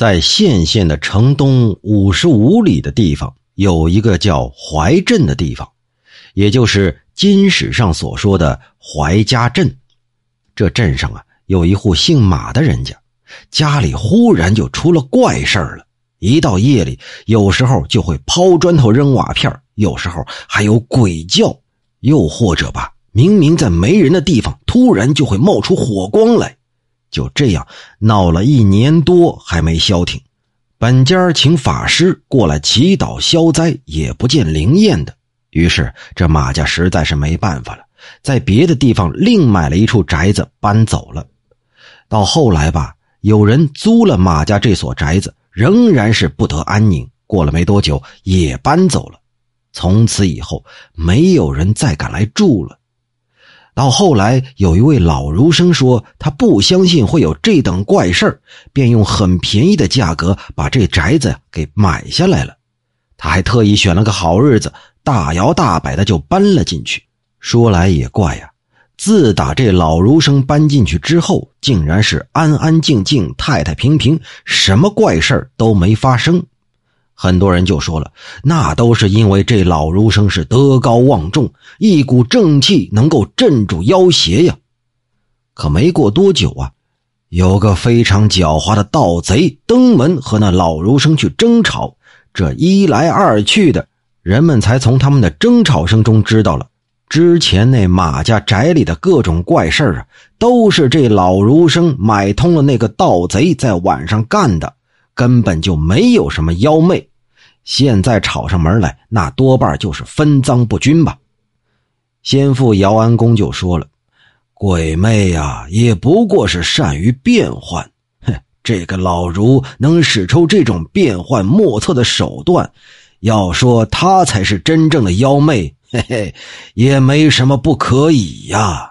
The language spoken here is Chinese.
在县县的城东五十五里的地方，有一个叫怀镇的地方，也就是金史上所说的怀家镇。这镇上啊，有一户姓马的人家，家里忽然就出了怪事儿了。一到夜里，有时候就会抛砖头扔瓦片，有时候还有鬼叫，又或者吧，明明在没人的地方，突然就会冒出火光来。就这样闹了一年多还没消停，本家请法师过来祈祷消灾，也不见灵验的。于是这马家实在是没办法了，在别的地方另买了一处宅子搬走了。到后来吧，有人租了马家这所宅子，仍然是不得安宁。过了没多久，也搬走了。从此以后，没有人再敢来住了。到后来，有一位老儒生说他不相信会有这等怪事便用很便宜的价格把这宅子给买下来了。他还特意选了个好日子，大摇大摆的就搬了进去。说来也怪呀，自打这老儒生搬进去之后，竟然是安安静静、太太平平，什么怪事都没发生。很多人就说了，那都是因为这老儒生是德高望重，一股正气能够镇住妖邪呀。可没过多久啊，有个非常狡猾的盗贼登门和那老儒生去争吵，这一来二去的，人们才从他们的争吵声中知道了，之前那马家宅里的各种怪事啊，都是这老儒生买通了那个盗贼在晚上干的，根本就没有什么妖媚。现在吵上门来，那多半就是分赃不均吧。先父姚安公就说了：“鬼魅呀，也不过是善于变换。哼，这个老儒能使出这种变幻莫测的手段，要说他才是真正的妖魅，嘿嘿，也没什么不可以呀。”